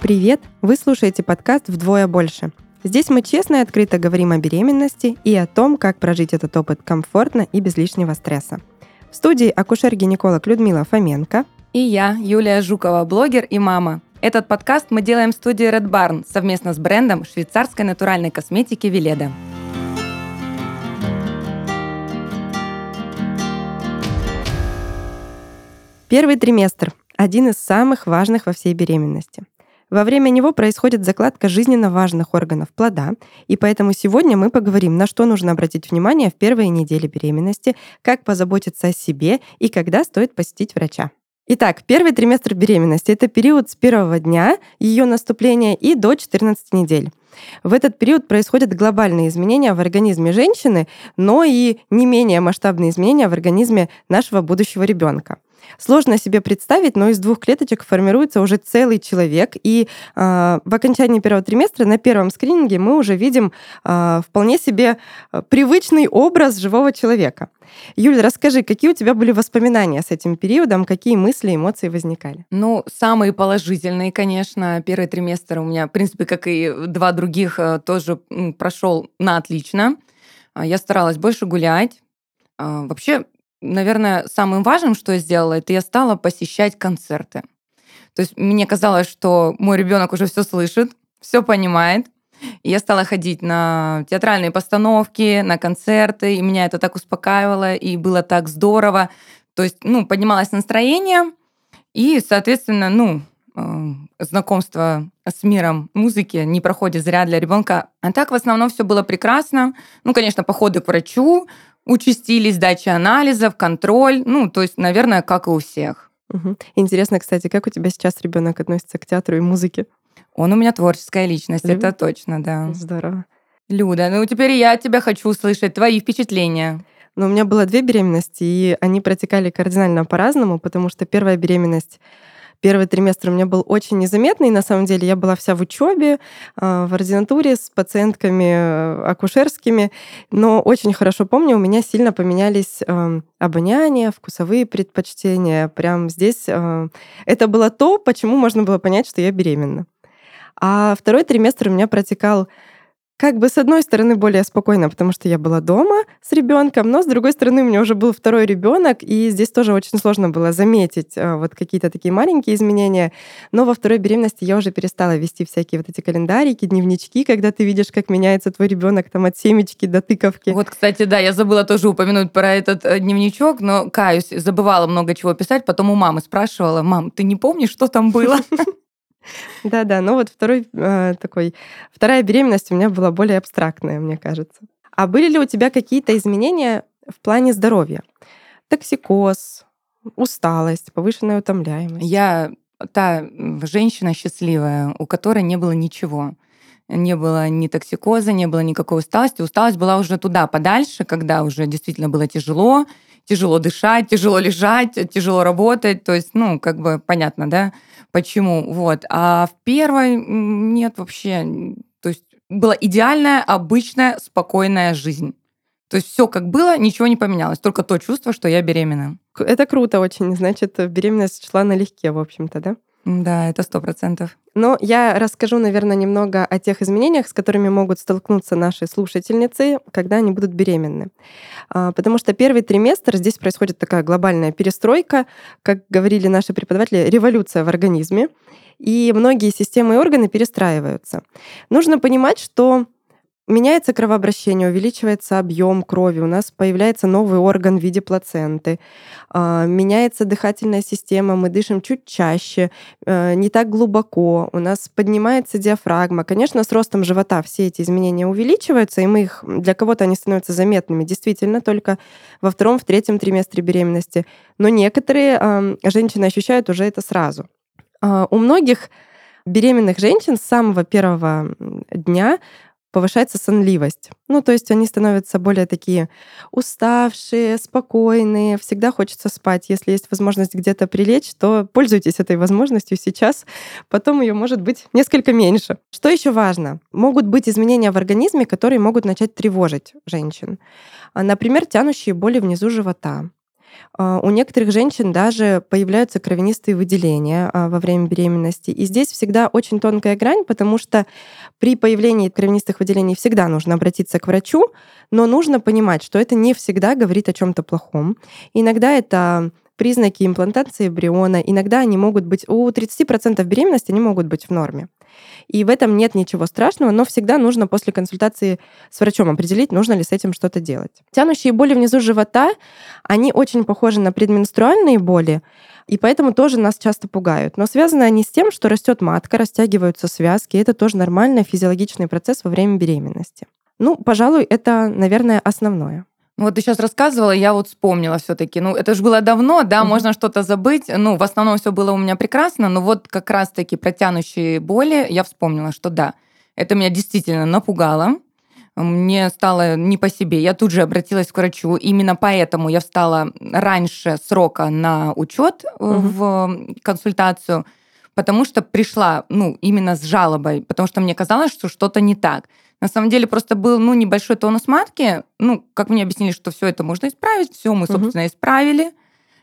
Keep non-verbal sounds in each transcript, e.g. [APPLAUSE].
Привет! Вы слушаете подкаст «Вдвое больше». Здесь мы честно и открыто говорим о беременности и о том, как прожить этот опыт комфортно и без лишнего стресса. В студии акушер-гинеколог Людмила Фоменко и я, Юлия Жукова, блогер и мама. Этот подкаст мы делаем в студии Red Barn совместно с брендом швейцарской натуральной косметики Веледа. Первый триместр – один из самых важных во всей беременности. Во время него происходит закладка жизненно важных органов плода, и поэтому сегодня мы поговорим, на что нужно обратить внимание в первые недели беременности, как позаботиться о себе и когда стоит посетить врача. Итак, первый триместр беременности — это период с первого дня ее наступления и до 14 недель. В этот период происходят глобальные изменения в организме женщины, но и не менее масштабные изменения в организме нашего будущего ребенка. Сложно себе представить, но из двух клеточек формируется уже целый человек. И э, в окончании первого триместра на первом скрининге мы уже видим э, вполне себе привычный образ живого человека. Юля, расскажи, какие у тебя были воспоминания с этим периодом, какие мысли, эмоции возникали? Ну, самые положительные, конечно. Первый триместр у меня, в принципе, как и два других, э, тоже прошел на отлично. А, я старалась больше гулять. А, вообще, наверное, самым важным, что я сделала, это я стала посещать концерты. То есть мне казалось, что мой ребенок уже все слышит, все понимает. И я стала ходить на театральные постановки, на концерты, и меня это так успокаивало, и было так здорово. То есть, ну, поднималось настроение, и, соответственно, ну, э, знакомство с миром музыки не проходит зря для ребенка. А так в основном все было прекрасно. Ну, конечно, походы к врачу, участились дачи анализов, контроль. Ну, то есть, наверное, как и у всех. Угу. Интересно, кстати, как у тебя сейчас ребенок относится к театру и музыке? Он у меня творческая личность, Любит? это точно, да. Здорово. Люда, ну теперь я тебя хочу услышать, твои впечатления. Ну, у меня было две беременности, и они протекали кардинально по-разному, потому что первая беременность Первый триместр у меня был очень незаметный. На самом деле я была вся в учебе, а, в ординатуре с пациентками э, акушерскими. Но очень хорошо помню, у меня сильно поменялись эм, обоняние, вкусовые предпочтения. Прям здесь э, это было то, почему можно было понять, что я беременна. А второй триместр у меня протекал как бы с одной стороны более спокойно, потому что я была дома с ребенком, но с другой стороны у меня уже был второй ребенок, и здесь тоже очень сложно было заметить а, вот какие-то такие маленькие изменения. Но во второй беременности я уже перестала вести всякие вот эти календарики, дневнички, когда ты видишь, как меняется твой ребенок там от семечки до тыковки. Вот, кстати, да, я забыла тоже упомянуть про этот э, дневничок, но каюсь, забывала много чего писать, потом у мамы спрашивала, мам, ты не помнишь, что там было? [LAUGHS] Да-да, но вот второй э, такой, вторая беременность у меня была более абстрактная, мне кажется. А были ли у тебя какие-то изменения в плане здоровья? Токсикоз, усталость, повышенная утомляемость? Я та женщина счастливая, у которой не было ничего. Не было ни токсикоза, не было никакой усталости. Усталость была уже туда, подальше, когда уже действительно было тяжело, тяжело дышать, тяжело лежать, тяжело работать. То есть, ну, как бы понятно, да? Почему. Вот. А в первой нет вообще. То есть была идеальная, обычная, спокойная жизнь. То есть все как было, ничего не поменялось, только то чувство, что я беременна. Это круто очень. Значит, беременность шла налегке, в общем-то, да? Да, это сто процентов. Но я расскажу, наверное, немного о тех изменениях, с которыми могут столкнуться наши слушательницы, когда они будут беременны. А, потому что первый триместр здесь происходит такая глобальная перестройка, как говорили наши преподаватели, революция в организме, и многие системы и органы перестраиваются. Нужно понимать, что Меняется кровообращение, увеличивается объем крови, у нас появляется новый орган в виде плаценты, а, меняется дыхательная система, мы дышим чуть чаще, э, не так глубоко, у нас поднимается диафрагма. Конечно, с ростом живота все эти изменения увеличиваются, и мы их для кого-то они становятся заметными, действительно, только во втором, в третьем триместре беременности. Но некоторые женщины ощущают уже это сразу. А, у многих беременных женщин с самого первого дня повышается сонливость. Ну, то есть они становятся более такие уставшие, спокойные, всегда хочется спать. Если есть возможность где-то прилечь, то пользуйтесь этой возможностью сейчас, потом ее может быть несколько меньше. Что еще важно? Могут быть изменения в организме, которые могут начать тревожить женщин. А, например, тянущие боли внизу живота, у некоторых женщин даже появляются кровянистые выделения а, во время беременности. И здесь всегда очень тонкая грань, потому что при появлении кровянистых выделений всегда нужно обратиться к врачу, но нужно понимать, что это не всегда говорит о чем-то плохом. Иногда это признаки имплантации эмбриона. Иногда они могут быть... У 30% беременности они могут быть в норме. И в этом нет ничего страшного, но всегда нужно после консультации с врачом определить, нужно ли с этим что-то делать. Тянущие боли внизу живота, они очень похожи на предменструальные боли, и поэтому тоже нас часто пугают. Но связаны они с тем, что растет матка, растягиваются связки, и это тоже нормальный физиологичный процесс во время беременности. Ну, пожалуй, это, наверное, основное. Вот ты сейчас рассказывала, я вот вспомнила все-таки. Ну, это же было давно, да, угу. можно что-то забыть. Ну, в основном все было у меня прекрасно, но вот как раз-таки протянущие боли, я вспомнила, что да, это меня действительно напугало. Мне стало не по себе. Я тут же обратилась к врачу. Именно поэтому я встала раньше срока на учет угу. в консультацию, потому что пришла, ну, именно с жалобой, потому что мне казалось, что что-то не так. На самом деле просто был ну, небольшой тонус матки. Ну, как мне объяснили, что все это можно исправить, все мы, собственно, угу. исправили.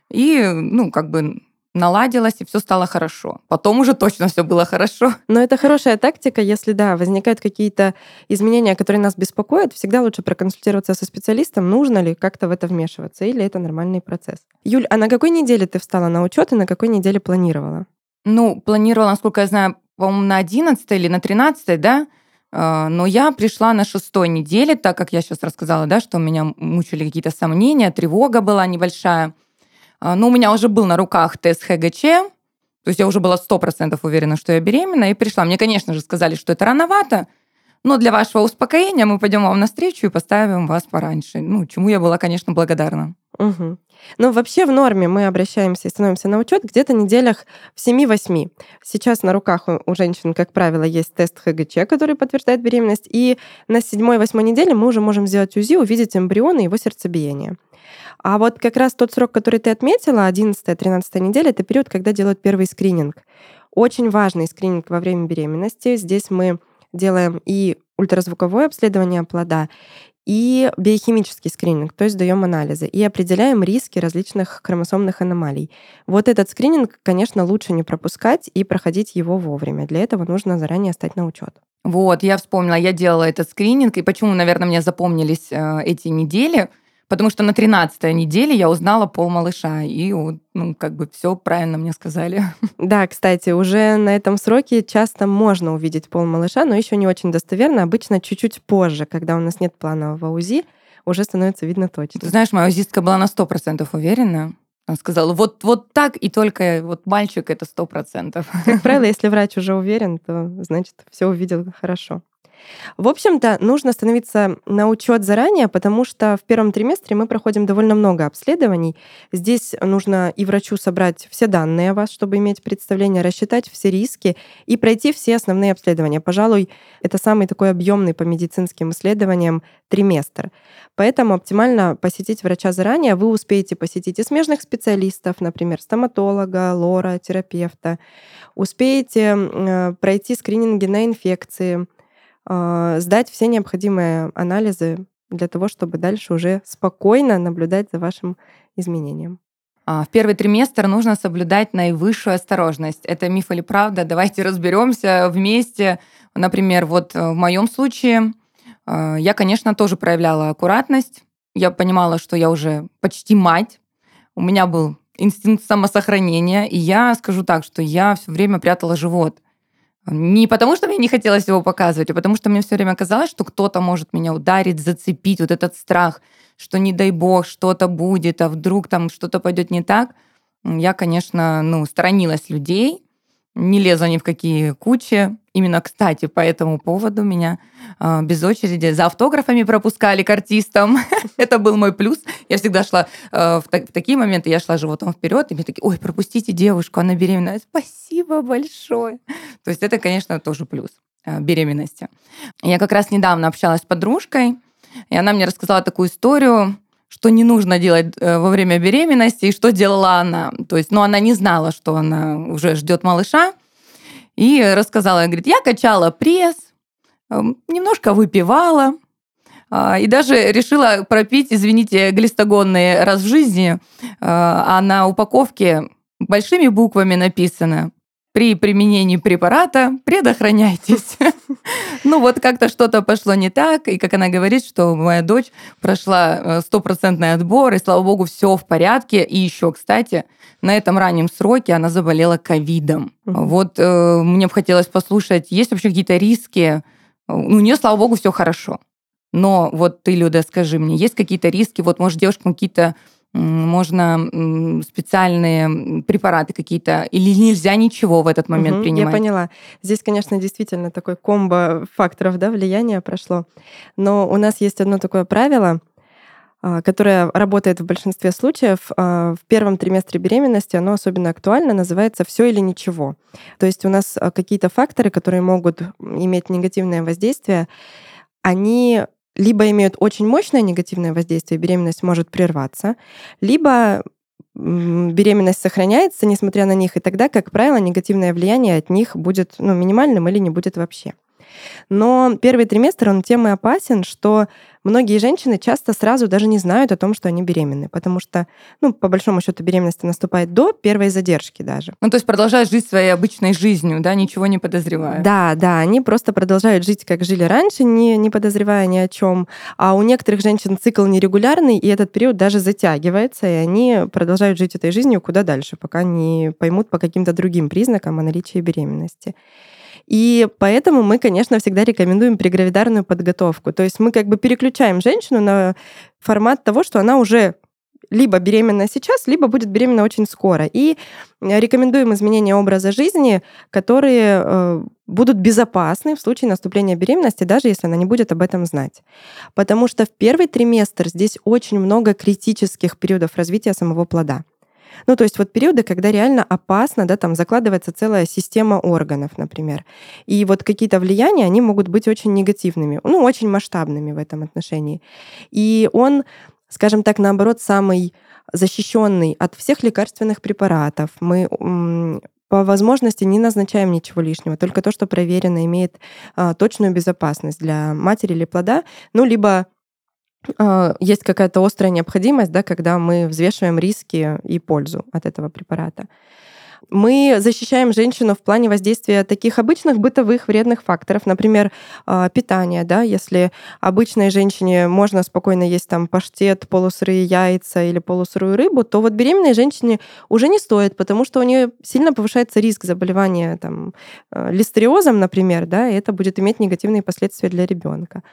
И, ну, как бы наладилось, и все стало хорошо. Потом уже точно все было хорошо. Но это хорошая тактика, если, да, возникают какие-то изменения, которые нас беспокоят, всегда лучше проконсультироваться со специалистом, нужно ли как-то в это вмешиваться, или это нормальный процесс. Юль, а на какой неделе ты встала на учет и на какой неделе планировала? Ну, планировала, насколько я знаю, по-моему, на 11 или на 13, да? А, но я пришла на шестой неделе, так как я сейчас рассказала, да, что у меня мучили какие-то сомнения, тревога была небольшая. А, но у меня уже был на руках тест ХГЧ, то есть я уже была сто процентов уверена, что я беременна, и пришла. Мне, конечно же, сказали, что это рановато, но для вашего успокоения мы пойдем вам навстречу и поставим вас пораньше. Ну, чему я была, конечно, благодарна. Угу. Ну, вообще в норме мы обращаемся и становимся на учет где-то неделях в 7-8. Сейчас на руках у женщин, как правило, есть тест ХГЧ, который подтверждает беременность, и на 7-8 неделе мы уже можем сделать УЗИ, увидеть эмбрион и его сердцебиение. А вот как раз тот срок, который ты отметила, 11-13 неделя, это период, когда делают первый скрининг. Очень важный скрининг во время беременности. Здесь мы делаем и ультразвуковое обследование плода, и биохимический скрининг, то есть даем анализы и определяем риски различных хромосомных аномалий. Вот этот скрининг, конечно, лучше не пропускать и проходить его вовремя. Для этого нужно заранее стать на учет. Вот, я вспомнила, я делала этот скрининг, и почему, наверное, мне запомнились э, эти недели, Потому что на 13 неделе я узнала пол малыша, и ну, как бы все правильно мне сказали. [LAUGHS] Да, кстати, уже на этом сроке часто можно увидеть пол малыша, но еще не очень достоверно. Обычно чуть-чуть позже, когда у нас нет планового УЗИ, уже становится видно точно. Ты знаешь, моя УЗИстка была на 100% уверена. Она сказала, вот, вот так и только вот мальчик это сто процентов. Как правило, [LAUGHS] если врач уже уверен, то значит все увидел хорошо. В общем-то, нужно становиться на учет заранее, потому что в первом триместре мы проходим довольно много обследований. Здесь нужно и врачу собрать все данные о вас, чтобы иметь представление, рассчитать все риски и пройти все основные обследования. Пожалуй, это самый такой объемный по медицинским исследованиям триместр. Поэтому оптимально посетить врача заранее. Вы успеете посетить и смежных специалистов, например, стоматолога, лора, терапевта. Успеете э, пройти скрининги на инфекции, сдать все необходимые анализы для того, чтобы дальше уже спокойно наблюдать за вашим изменением. А, в первый триместр нужно соблюдать наивысшую осторожность. Это миф или правда? [LAUGHS] Давайте разберемся вместе. Например, вот э, в моем случае э, я, конечно, тоже проявляла аккуратность. Я понимала, что я уже почти мать. У меня был инстинкт самосохранения, и я скажу так, что я все время прятала живот. Не потому, что мне не хотелось его показывать, а потому что мне все время казалось, что кто-то может меня ударить, зацепить, вот этот страх, что не дай бог что-то будет, а вдруг там что-то пойдет не так. Я, конечно, ну, сторонилась людей, не лезла ни в какие кучи. Именно, кстати, по этому поводу меня э, без очереди за автографами пропускали к артистам. [LAUGHS] Это был мой плюс. Я всегда шла э, в, так, в такие моменты, я шла животом вперед, и мне такие, ой, пропустите девушку, она беременная. Спасибо большое. То есть это, конечно, тоже плюс э, беременности. Я как раз недавно общалась с подружкой, и она мне рассказала такую историю, что не нужно делать э, во время беременности и что делала она. То есть, ну, она не знала, что она уже ждет малыша, и рассказала, говорит, я качала пресс, эм, немножко выпивала, А, и даже решила пропить, извините, глистогонные раз в жизни, а, а на упаковке большими буквами написано при применении препарата предохраняйтесь. [LAUGHS] Ну вот как-то что-то пошло не так, и как она говорит, что моя дочь прошла э, стопроцентный отбор, и слава богу, все в порядке. И еще, кстати, на этом раннем сроке она заболела ковидом. Вот э, мне бы хотелось послушать, есть вообще какие-то риски? У нее, слава богу, все хорошо. Но вот ты, Люда, скажи мне, есть какие-то риски? Вот, может, девушкам какие-то можно специальные препараты какие-то, или нельзя ничего в этот момент угу, принимать? Я поняла. Здесь, конечно, действительно такой комбо факторов да, влияния прошло. Но у нас есть одно такое правило, а, которое работает в большинстве случаев. А, в первом триместре беременности оно особенно актуально, называется все или ничего. То есть у нас а, какие-то факторы, которые могут иметь негативное воздействие, они либо имеют очень мощное негативное воздействие, беременность может прерваться, либо беременность сохраняется, несмотря на них, и тогда, как правило, негативное влияние от них будет ну, минимальным или не будет вообще. Но первый триместр, он тем и опасен, что многие женщины часто сразу даже не знают о том, что они беременны, потому что, ну, по большому счету, беременность наступает до первой задержки даже. Ну, то есть продолжают жить своей обычной жизнью, да, ничего не подозревая. Да, да, они просто продолжают жить, как жили раньше, не, не подозревая ни о чем. А у некоторых женщин цикл нерегулярный, и этот период даже затягивается, и они продолжают жить этой жизнью куда дальше, пока не поймут по каким-то другим признакам о наличии беременности. И поэтому мы, конечно, всегда рекомендуем прегравидарную подготовку. То есть мы как бы переключаем женщину на формат того, что она уже либо беременна сейчас, либо будет беременна очень скоро. И рекомендуем изменения образа жизни, которые э, будут безопасны в случае наступления беременности, даже если она не будет об этом знать. Потому что в первый триместр здесь очень много критических периодов развития самого плода. Ну, то есть вот периоды, когда реально опасно, да, там закладывается целая система органов, например. И вот какие-то влияния, они могут быть очень негативными, ну, очень масштабными в этом отношении. И он, скажем так, наоборот, самый защищенный от всех лекарственных препаратов. Мы по возможности не назначаем ничего лишнего, только то, что проверено, имеет а, точную безопасность для матери или плода, ну, либо есть какая-то острая необходимость, да, когда мы взвешиваем риски и пользу от этого препарата. Мы защищаем женщину в плане воздействия таких обычных бытовых вредных факторов, например, а, питание. Да? Если обычной женщине можно спокойно есть там паштет, полусырые яйца или полусырую рыбу, то вот беременной женщине уже не стоит, потому что у нее сильно повышается риск заболевания там, а, листериозом, например, да, и это будет иметь негативные последствия для ребенка.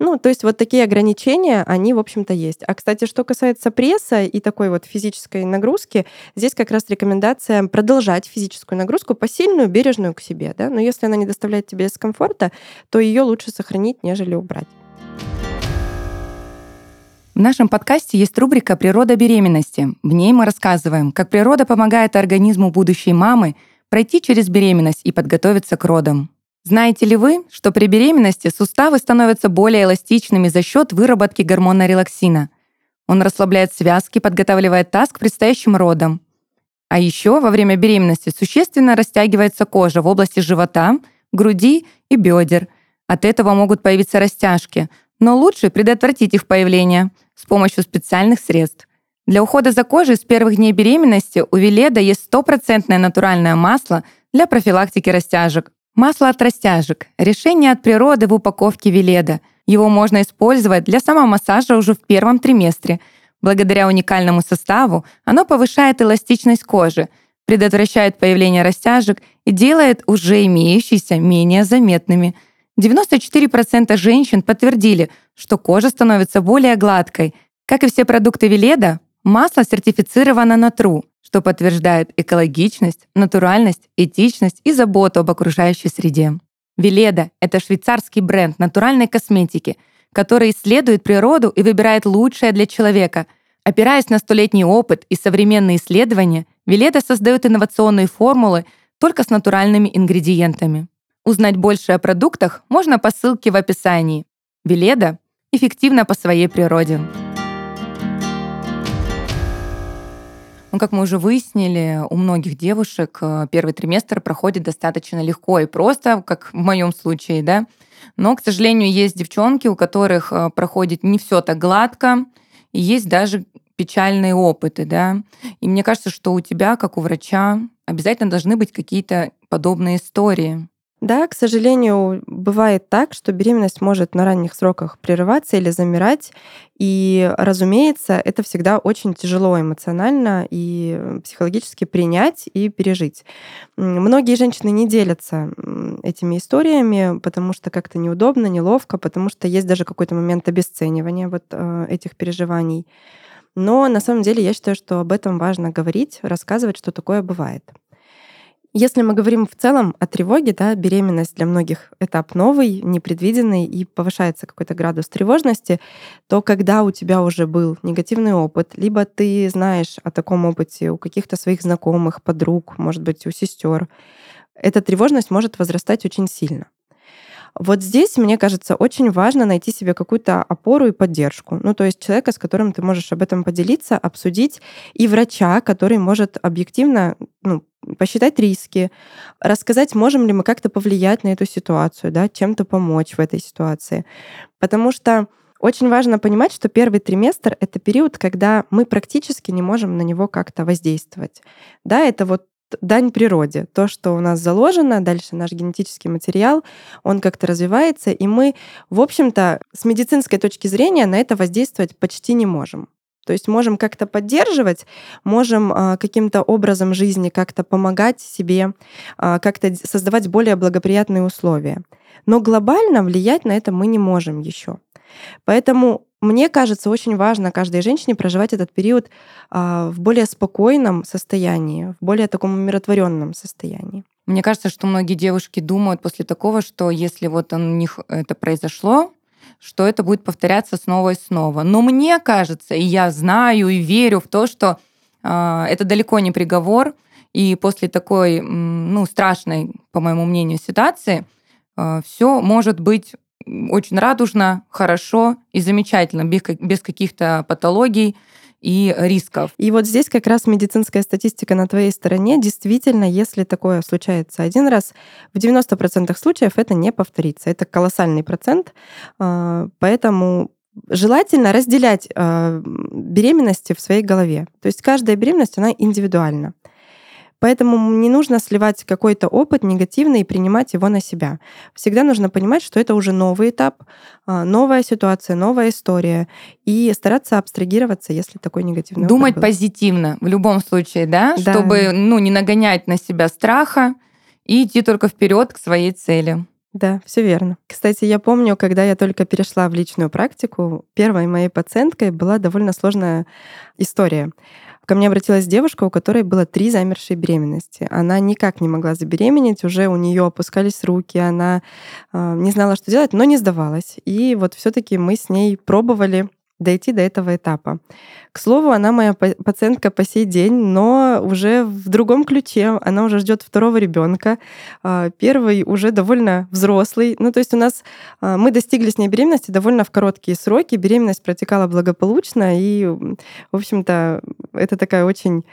Ну, то есть вот такие ограничения, они, в общем-то, есть. А, кстати, что касается пресса и такой вот физической нагрузки, здесь как раз рекомендация продолжать физическую нагрузку посильную, бережную к себе. Да? Но если она не доставляет тебе дискомфорта, то ее лучше сохранить, нежели убрать. В нашем подкасте есть рубрика «Природа беременности». В ней мы рассказываем, как природа помогает организму будущей мамы пройти через беременность и подготовиться к родам. Знаете ли вы, что при беременности суставы становятся более эластичными за счет выработки гормона релаксина? Он расслабляет связки, подготавливает таз к предстоящим родам. А еще во время беременности существенно растягивается кожа в области живота, груди и бедер. От этого могут появиться растяжки, но лучше предотвратить их появление с помощью специальных средств. Для ухода за кожей с первых дней беременности у Веледа есть стопроцентное натуральное масло для профилактики растяжек. Масло от растяжек – решение от природы в упаковке Веледа. Его можно использовать для самомассажа уже в первом триместре. Благодаря уникальному составу оно повышает эластичность кожи, предотвращает появление растяжек и делает уже имеющиеся менее заметными. 94% женщин подтвердили, что кожа становится более гладкой. Как и все продукты Веледа, масло сертифицировано на True, что подтверждает экологичность, натуральность, этичность и заботу об окружающей среде. Веледа — это швейцарский бренд натуральной косметики, который исследует природу и выбирает лучшее для человека. Опираясь на столетний опыт и современные исследования, Веледа создает инновационные формулы только с натуральными ингредиентами. Узнать больше о продуктах можно по ссылке в описании. Веледа эффективна по своей природе. Ну, как мы уже выяснили, у многих девушек э, первый триместр проходит достаточно легко и просто, как в моем случае, да. Но, к сожалению, есть девчонки, у которых э, проходит не все так гладко, и есть даже печальные опыты, да. И мне кажется, что у тебя, как у врача, обязательно должны быть какие-то подобные истории. Да, к сожалению, бывает так, что беременность может на ранних сроках прерываться или замирать. И, разумеется, это всегда очень тяжело эмоционально и психологически принять и пережить. Многие женщины не делятся этими историями, потому что как-то неудобно, неловко, потому что есть даже какой-то момент обесценивания вот э, этих переживаний. Но на самом деле я считаю, что об этом важно говорить, рассказывать, что такое бывает. Если мы говорим в целом о тревоге, да, беременность для многих этап новый, непредвиденный и повышается какой-то градус тревожности, то когда у тебя уже был негативный опыт, либо ты знаешь о таком опыте у каких-то своих знакомых, подруг, может быть, у сестер, эта тревожность может возрастать очень сильно. Вот здесь, мне кажется, очень важно найти себе какую-то опору и поддержку. Ну, то есть человека, с которым ты можешь об этом поделиться, обсудить, и врача, который может объективно ну, посчитать риски, рассказать, можем ли мы как-то повлиять на эту ситуацию, да, чем-то помочь в этой ситуации. Потому что очень важно понимать, что первый триместр — это период, когда мы практически не можем на него как-то воздействовать. Да, это вот дань природе. То, что у нас заложено, дальше наш генетический материал, он как-то развивается, и мы, в общем-то, с медицинской точки зрения на это воздействовать почти не можем. То есть можем как-то поддерживать, можем а, каким-то образом жизни как-то помогать себе, а, как-то создавать более благоприятные условия. Но глобально влиять на это мы не можем еще. Поэтому мне кажется, очень важно каждой женщине проживать этот период а, в более спокойном состоянии, в более таком умиротворенном состоянии. Мне кажется, что многие девушки думают после такого, что если вот у них это произошло, что это будет повторяться снова и снова. Но мне кажется, и я знаю и верю в то, что э, это далеко не приговор, и после такой, ну, страшной, по моему мнению, ситуации э, все может быть очень радужно, хорошо и замечательно, без каких-то патологий и рисков. И вот здесь как раз медицинская статистика на твоей стороне. Действительно, если такое случается один раз, в 90% случаев это не повторится. Это колоссальный процент. А, поэтому желательно разделять а, беременности в своей голове. То есть каждая беременность, она индивидуальна. Поэтому не нужно сливать какой-то опыт негативный и принимать его на себя. Всегда нужно понимать, что это уже новый этап, а, новая ситуация, новая история, и стараться абстрагироваться, если такой негативный Думать опыт был. позитивно в любом случае, да? да, чтобы ну, не нагонять на себя страха и идти только вперед к своей цели. Да, все верно. Кстати, я помню, когда я только перешла в личную практику, первой моей пациенткой была довольно сложная история. Ко мне обратилась девушка, у которой было три замершие беременности. Она никак не могла забеременеть, уже у нее опускались руки, она э, не знала, что делать, но не сдавалась. И вот все-таки мы с ней пробовали дойти до этого этапа. К слову, она моя пациентка по сей день, но уже в другом ключе. Она уже ждет второго ребенка. А, первый уже довольно взрослый. Ну, то есть у нас а, мы достигли с ней беременности довольно в короткие сроки. Беременность протекала благополучно, и, в общем-то, это такая очень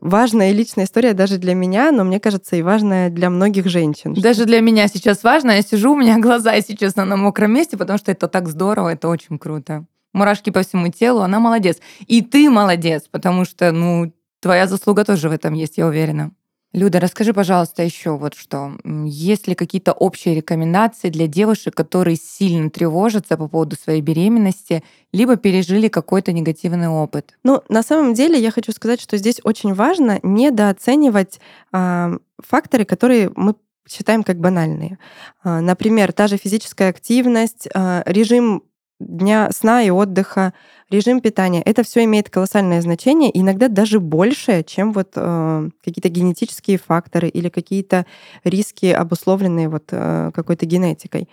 важная и личная история даже для меня, но мне кажется и важная для многих женщин. Даже для меня сейчас важно. Я сижу, у меня [LAUGHS] глаза сейчас на мокром месте, потому что это так здорово, это очень круто мурашки по всему телу, она молодец. И ты молодец, потому что, ну, твоя заслуга тоже в этом есть, я уверена. Люда, расскажи, пожалуйста, еще вот что. Есть ли какие-то общие рекомендации для девушек, которые сильно тревожатся по поводу своей беременности, либо пережили какой-то негативный опыт? Ну, на самом деле, я хочу сказать, что здесь очень важно недооценивать э, факторы, которые мы считаем как банальные. Э, например, та же физическая активность, э, режим дня сна и отдыха, режим питания. Это все имеет колоссальное значение, иногда даже больше, чем вот э, какие-то генетические факторы или какие-то риски, обусловленные вот э, какой-то генетикой.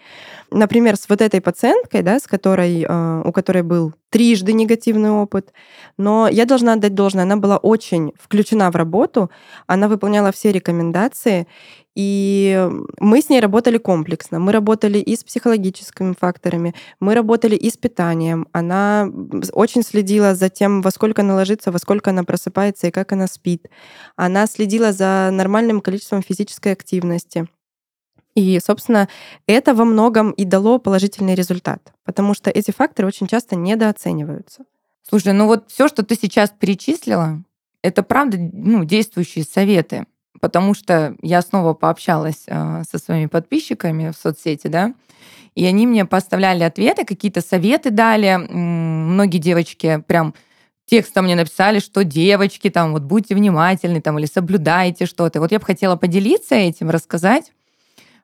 Например, с вот этой пациенткой, да, с которой, э, у которой был трижды негативный опыт. Но я должна отдать должное, она была очень включена в работу, она выполняла все рекомендации, и мы с ней работали комплексно. Мы работали и с психологическими факторами, мы работали и с питанием. Она очень следила за тем, во сколько она ложится, во сколько она просыпается и как она спит. Она следила за нормальным количеством физической активности. И, собственно, это во многом и дало положительный результат, потому что эти факторы очень часто недооцениваются. Слушай, ну вот все, что ты сейчас перечислила, это правда ну, действующие советы потому что я снова пообщалась э, со своими подписчиками в соцсети, да, и они мне поставляли ответы, какие-то советы дали. Многие девочки прям текстом мне написали, что девочки, там, вот будьте внимательны, там, или соблюдайте что-то. Вот я бы хотела поделиться этим, рассказать,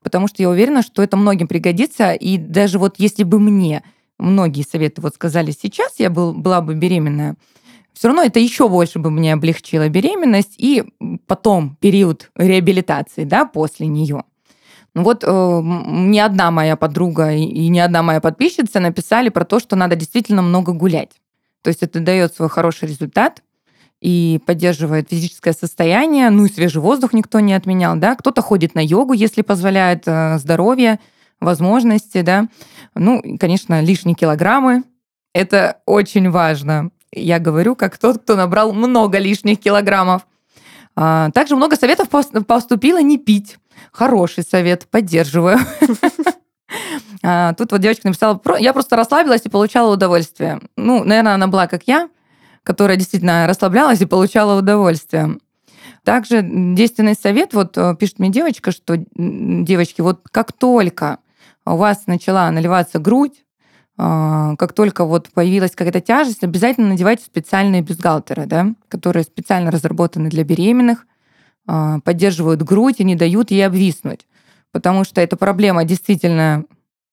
потому что я уверена, что это многим пригодится. И даже вот если бы мне многие советы вот сказали сейчас, я был, была бы беременная, все равно это еще больше бы мне облегчило беременность и потом период реабилитации, да, после нее. Ну вот э, ни одна моя подруга и ни одна моя подписчица написали про то, что надо действительно много гулять. То есть это дает свой хороший результат и поддерживает физическое состояние. Ну и свежий воздух никто не отменял, да. Кто-то ходит на йогу, если позволяет э, здоровье, возможности, да. Ну, конечно, лишние килограммы. Это очень важно. Я говорю, как тот, кто набрал много лишних килограммов. А, также много советов поступило не пить. Хороший совет, поддерживаю. [LAUGHS] А, тут вот девочка написала, я просто расслабилась и получала удовольствие. Ну, наверное, она была как я, которая действительно расслаблялась и получала удовольствие. Также действенный совет, вот э, пишет мне девочка, что, девочки, вот как только у вас начала наливаться грудь, а, как только вот появилась какая-то тяжесть, обязательно надевайте специальные бюстгальтеры, да, которые специально разработаны для беременных, а, поддерживают грудь и не дают ей обвиснуть. Потому что эта проблема действительно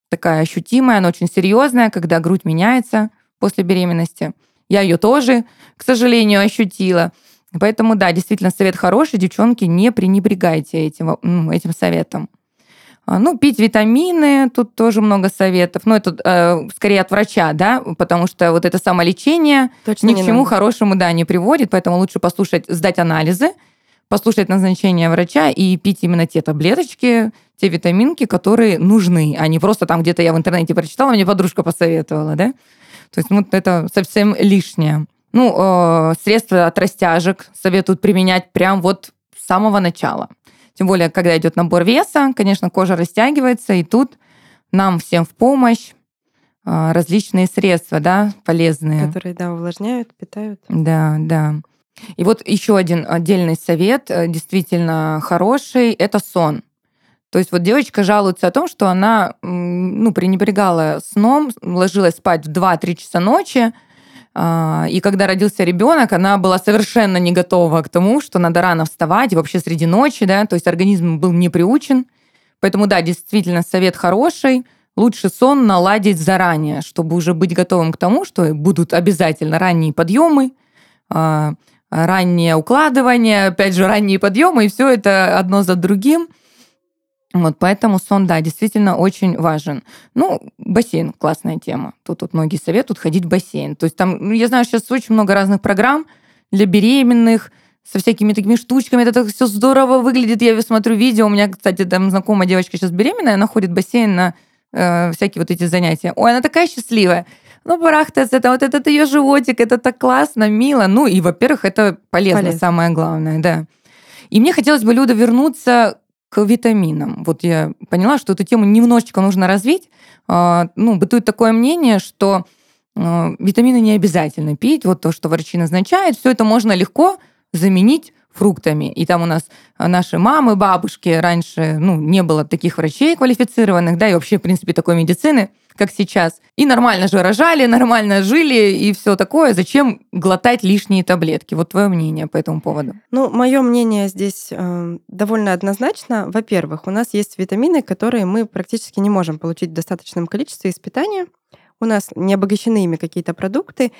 такая ощутимая, она очень серьезная, когда грудь меняется после беременности. Я ее тоже, к сожалению, ощутила. Поэтому, да, действительно, совет хороший. Девчонки, не пренебрегайте этим, этим советом. А, ну, пить витамины, тут тоже много советов. Ну, это э, скорее от врача, да, потому что вот это самолечение Точно ни к чему надо. хорошему, да, не приводит, поэтому лучше послушать, сдать анализы, послушать назначение врача и пить именно те таблеточки, те витаминки, которые нужны, а не просто там где-то я в интернете прочитала, мне подружка посоветовала, да. То есть, ну, это совсем лишнее. Ну, э, средства от растяжек советуют применять прям вот с самого начала. Тем более, когда идет набор веса, конечно, кожа растягивается, и тут нам всем в помощь а, различные средства, да, полезные. Которые, да, увлажняют, питают. Да, да. И вот еще один отдельный совет, э, действительно хороший, это сон. То есть вот девочка жалуется о том, что она ну, пренебрегала сном, ложилась спать в 2-3 часа ночи, а, и когда родился ребенок, она была совершенно не готова к тому, что надо рано вставать, и вообще среди ночи, да, то есть организм был не приучен. Поэтому, да, действительно, совет хороший. Лучше сон наладить заранее, чтобы уже быть готовым к тому, что будут обязательно ранние подъемы, а, раннее укладывание, опять же, ранние подъемы, и все это одно за другим – вот, поэтому сон, да, действительно очень важен. Ну, бассейн – классная тема. Тут вот многие советуют ходить в бассейн. То есть там, ну, я знаю, сейчас очень много разных программ для беременных, со всякими такими штучками. Это так все здорово выглядит. Я смотрю видео. У меня, кстати, там знакомая девочка сейчас беременная, она ходит в бассейн на э, всякие вот эти занятия. Ой, она такая счастливая. Ну, барахтается, это вот этот ее животик, это так классно, мило. Ну, и, во-первых, это полезно, полезно. самое главное, да. И мне хотелось бы, Люда, вернуться к витаминам. Вот я поняла, что эту тему немножечко нужно развить. А, ну, бытует такое мнение, что а, витамины не обязательно пить. Вот то, что врачи назначают, все это можно легко заменить фруктами. И там у нас наши мамы, бабушки, раньше ну, не было таких врачей квалифицированных, да, и вообще, в принципе, такой медицины как сейчас. И нормально же рожали, нормально жили и все такое. Зачем глотать лишние таблетки? Вот твое мнение по этому поводу. Ну, мое мнение здесь э, довольно однозначно. Во-первых, у нас есть витамины, которые мы практически не можем получить в достаточном количестве из питания. у нас не обогащены ими какие-то продукты,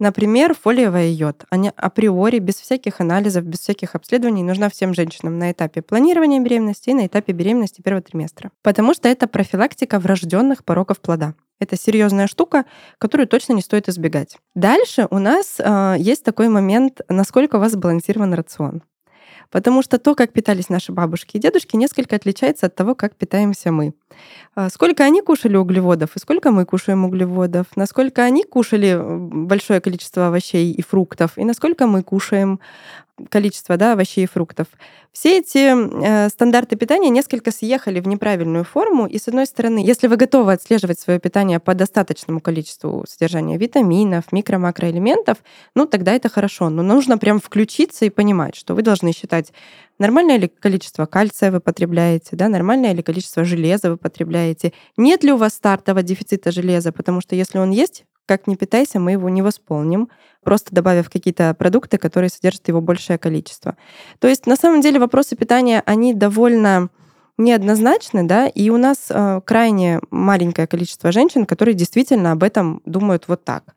например, фолиевая йод. Они априори, без всяких анализов, без всяких обследований, нужна всем женщинам на этапе планирования беременности и на этапе беременности первого триместра. Потому что это профилактика врожденных пороков плода. Это серьезная штука, которую точно не стоит избегать. Дальше у нас э, есть такой момент, насколько у вас сбалансирован рацион. Потому что то, как питались наши бабушки и дедушки, несколько отличается от того, как питаемся мы. А, сколько они кушали углеводов и сколько мы кушаем углеводов, насколько они кушали большое количество овощей и фруктов, и насколько мы кушаем количество да, овощей и фруктов. Все эти э, стандарты питания несколько съехали в неправильную форму. И с одной стороны, если вы готовы отслеживать свое питание по достаточному количеству содержания витаминов, микро-макроэлементов, ну тогда это хорошо. Но нужно прям включиться и понимать, что вы должны считать, нормальное ли количество кальция вы потребляете, да, нормальное ли количество железа вы потребляете, нет ли у вас стартового дефицита железа, потому что если он есть, как ни питайся, мы его не восполним, просто добавив какие-то продукты, которые содержат его большее количество. То есть на самом деле вопросы питания, они довольно неоднозначны, да, и у нас э, крайне маленькое количество женщин, которые действительно об этом думают вот так.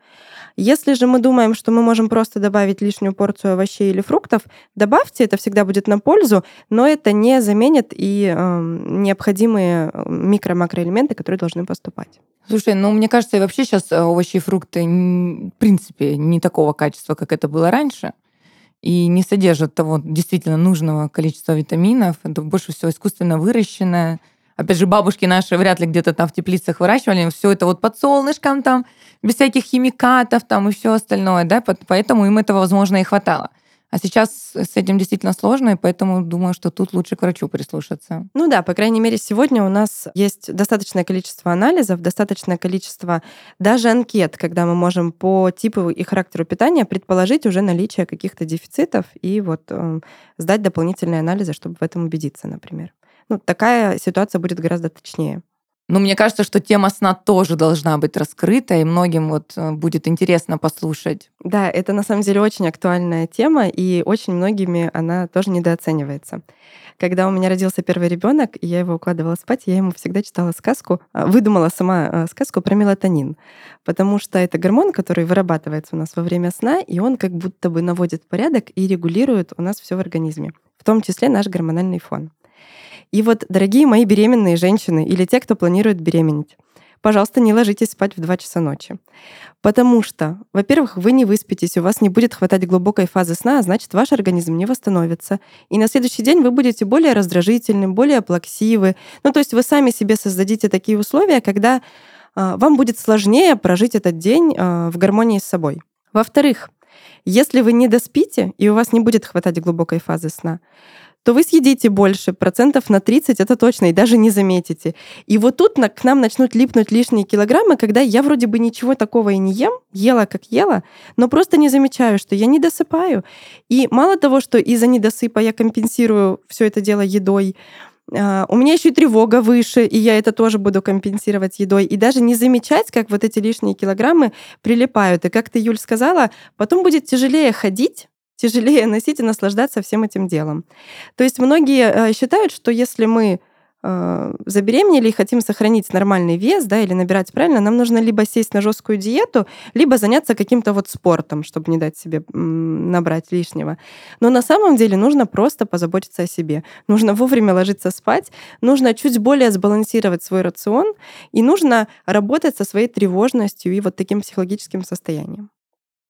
Если же мы думаем, что мы можем просто добавить лишнюю порцию овощей или фруктов, добавьте, это всегда будет на пользу, но это не заменит и э, необходимые микро-макроэлементы, которые должны поступать. Слушай, ну мне кажется, вообще сейчас э, овощи и фрукты в принципе не такого качества, как это было раньше и не содержат того действительно нужного количества витаминов. Это больше всего искусственно выращенное. Опять же, бабушки наши вряд ли где-то там в теплицах выращивали. Все это вот под солнышком там, без всяких химикатов там и все остальное, да, поэтому им этого, возможно, и хватало. А сейчас с этим действительно сложно, и поэтому думаю, что тут лучше к врачу прислушаться. Ну да, по крайней мере, сегодня у нас есть достаточное количество анализов, достаточное количество даже анкет, когда мы можем по типу и характеру питания предположить уже наличие каких-то дефицитов и вот э, сдать дополнительные анализы, чтобы в этом убедиться, например. Ну, такая ситуация будет гораздо точнее. Но мне кажется, что тема сна тоже должна быть раскрыта, и многим вот э, будет интересно послушать. Да, это на самом деле очень актуальная тема, и очень многими она тоже недооценивается. Когда у меня родился первый ребенок, и я его укладывала спать, я ему всегда читала сказку, а, выдумала сама а, сказку про мелатонин, потому что это гормон, который вырабатывается у нас во время сна, и он как будто бы наводит порядок и регулирует у нас все в организме, в том числе наш гормональный фон. И вот, дорогие мои беременные женщины или те, кто планирует беременеть, пожалуйста, не ложитесь спать в 2 часа ночи. Потому что, во-первых, вы не выспитесь, у вас не будет хватать глубокой фазы сна, а значит, ваш организм не восстановится. И на следующий день вы будете более раздражительны, более плаксивы. Ну, то есть вы сами себе создадите такие условия, когда э, вам будет сложнее прожить этот день э, в гармонии с собой. Во-вторых, если вы не доспите, и у вас не будет хватать глубокой фазы сна, то вы съедите больше, процентов на 30 это точно, и даже не заметите. И вот тут к нам начнут липнуть лишние килограммы, когда я вроде бы ничего такого и не ем, ела как ела, но просто не замечаю, что я не досыпаю. И мало того, что из-за недосыпа я компенсирую все это дело едой, а, у меня еще и тревога выше, и я это тоже буду компенсировать едой. И даже не замечать, как вот эти лишние килограммы прилипают. И как ты, Юль, сказала, потом будет тяжелее ходить, тяжелее носить и наслаждаться всем этим делом. То есть многие э, считают, что если мы э, забеременели и хотим сохранить нормальный вес, да, или набирать правильно, нам нужно либо сесть на жесткую диету, либо заняться каким-то вот спортом, чтобы не дать себе набрать лишнего. Но на самом деле нужно просто позаботиться о себе. Нужно вовремя ложиться спать, нужно чуть более сбалансировать свой рацион, и нужно работать со своей тревожностью и вот таким психологическим состоянием.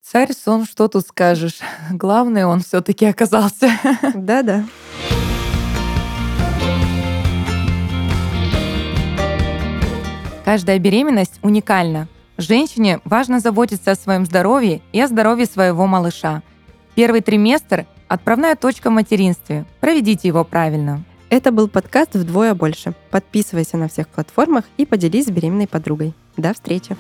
Царь сон, что тут скажешь? [LAUGHS] Главное, он все-таки оказался. [LAUGHS] Да-да. Каждая беременность уникальна. Женщине важно заботиться о своем здоровье и о здоровье своего малыша. Первый триместр – отправная точка в материнстве. Проведите его правильно. Это был подкаст «Вдвое больше». Подписывайся на всех платформах и поделись с беременной подругой. До встречи!